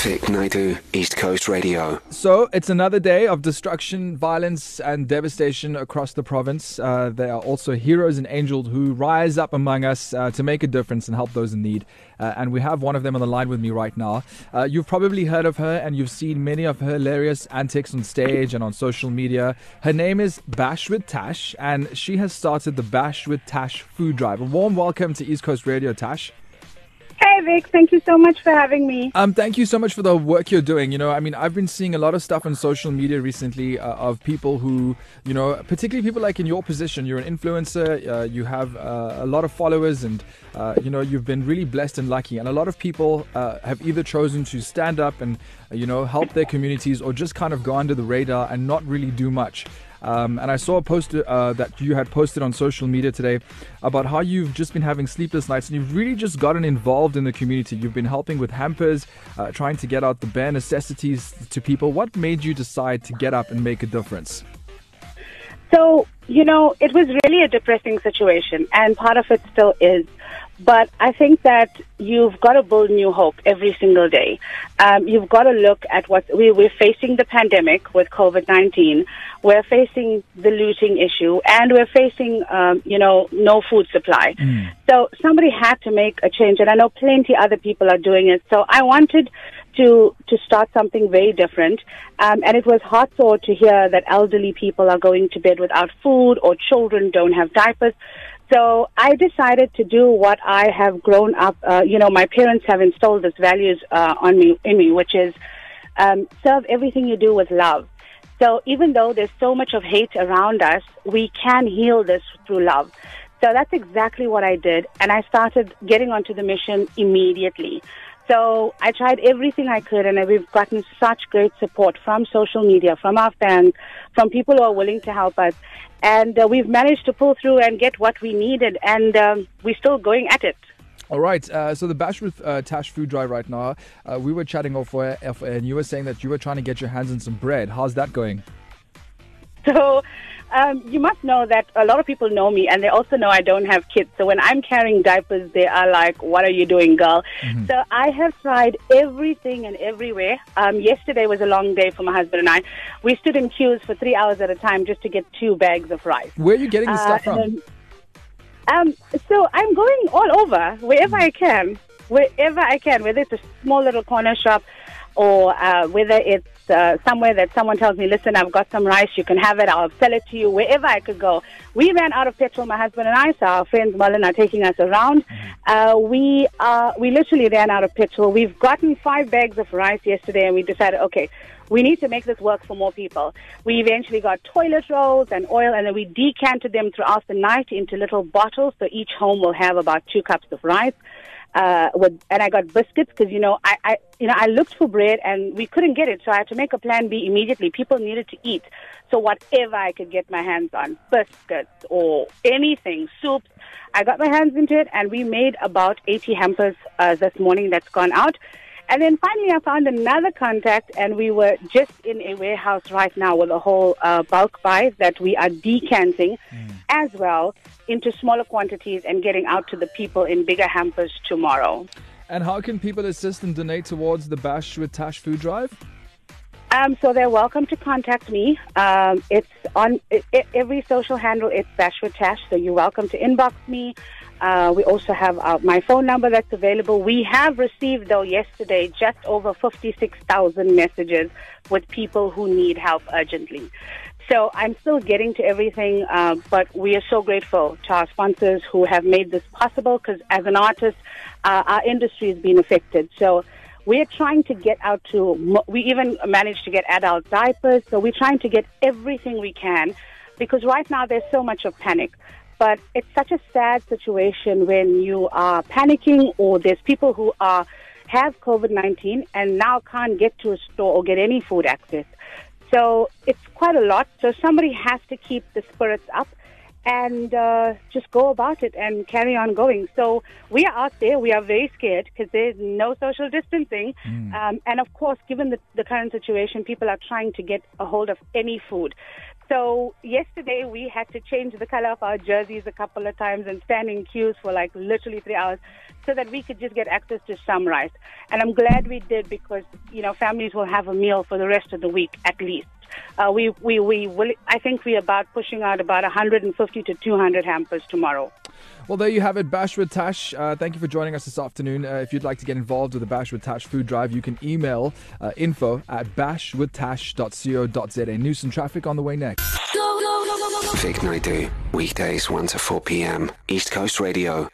Vic Naidu, East Coast Radio. So it's another day of destruction, violence, and devastation across the province. Uh, there are also heroes and angels who rise up among us uh, to make a difference and help those in need. Uh, and we have one of them on the line with me right now. Uh, you've probably heard of her and you've seen many of her hilarious antics on stage and on social media. Her name is Bash with Tash, and she has started the Bash with Tash food drive. A warm welcome to East Coast Radio, Tash. Hey Vic, thank you so much for having me. Um, thank you so much for the work you're doing. You know, I mean, I've been seeing a lot of stuff on social media recently uh, of people who, you know, particularly people like in your position. You're an influencer. Uh, you have uh, a lot of followers, and uh, you know, you've been really blessed and lucky. And a lot of people uh, have either chosen to stand up and, you know, help their communities, or just kind of go under the radar and not really do much. Um, and I saw a post uh, that you had posted on social media today about how you've just been having sleepless nights and you've really just gotten involved in the community. You've been helping with hampers, uh, trying to get out the bare necessities to people. What made you decide to get up and make a difference? So, you know, it was really a depressing situation, and part of it still is. But I think that you've got to build new hope every single day. Um, you've got to look at what we, we're facing the pandemic with COVID 19. We're facing the looting issue and we're facing, um, you know, no food supply. Mm. So somebody had to make a change and I know plenty other people are doing it. So I wanted to, to start something very different. Um, and it was heart sore to hear that elderly people are going to bed without food or children don't have diapers. So I decided to do what I have grown up. Uh, you know, my parents have instilled these values uh, on me, in me, which is um, serve everything you do with love. So even though there's so much of hate around us, we can heal this through love. So that's exactly what I did, and I started getting onto the mission immediately. So I tried everything I could, and we've gotten such great support from social media, from our fans, from people who are willing to help us. And uh, we've managed to pull through and get what we needed, and um, we're still going at it. All right. Uh, so the Bash with uh, Tash food drive right now, uh, we were chatting off air, and you were saying that you were trying to get your hands on some bread. How's that going? So um, you must know that a lot of people know me and they also know I don't have kids. So when I'm carrying diapers, they are like, What are you doing, girl? Mm-hmm. So I have tried everything and everywhere. Um, yesterday was a long day for my husband and I. We stood in queues for three hours at a time just to get two bags of rice. Where are you getting the stuff uh, from? Then, um, so I'm going all over, wherever I can, wherever I can, whether it's a small little corner shop or uh, whether it's uh, somewhere that someone tells me, listen, I've got some rice, you can have it, I'll sell it to you, wherever I could go. We ran out of petrol, my husband and I, so our friends Mullen are taking us around. Uh, we, uh, we literally ran out of petrol. We've gotten five bags of rice yesterday and we decided, okay, we need to make this work for more people. We eventually got toilet rolls and oil and then we decanted them throughout the night into little bottles so each home will have about two cups of rice uh, with, and I got biscuits because you know I, I, you know I looked for bread and we couldn't get it, so I had to make a plan B immediately. People needed to eat, so whatever I could get my hands on, biscuits or anything, soups, I got my hands into it, and we made about 80 hampers uh, this morning. That's gone out. And then finally, I found another contact, and we were just in a warehouse right now with a whole uh, bulk buy that we are decanting mm. As well into smaller quantities and getting out to the people in bigger hampers tomorrow. And how can people assist and donate towards the Bash with Tash food drive? Um, so they're welcome to contact me. Um, it's on it, it, every social handle. It's Bash with Tash. So you're welcome to inbox me. Uh, we also have uh, my phone number that's available. We have received, though, yesterday just over 56,000 messages with people who need help urgently. So I'm still getting to everything, uh, but we are so grateful to our sponsors who have made this possible because as an artist, uh, our industry has been affected. So we're trying to get out to, we even managed to get adult diapers. So we're trying to get everything we can because right now there's so much of panic. But it's such a sad situation when you are panicking or there's people who are have COVID-19 and now can't get to a store or get any food access. So it's quite a lot. So somebody has to keep the spirits up and uh, just go about it and carry on going. So we are out there. We are very scared because there's no social distancing. Mm. Um, and of course, given the, the current situation, people are trying to get a hold of any food. So yesterday we had to change the color of our jerseys a couple of times and stand in queues for like literally three hours so that we could just get access to some rice. And I'm glad we did because, you know, families will have a meal for the rest of the week at least. Uh, we, we, we will, I think we're about pushing out about 150 to 200 hampers tomorrow. Well, there you have it, Bash with Tash. Uh, thank you for joining us this afternoon. Uh, if you'd like to get involved with the Bash with Tash food drive, you can email uh, info at bashwithtash.co.za. News and traffic on the way next. Vic Naidu, weekdays 1 to 4 p.m. East Coast Radio.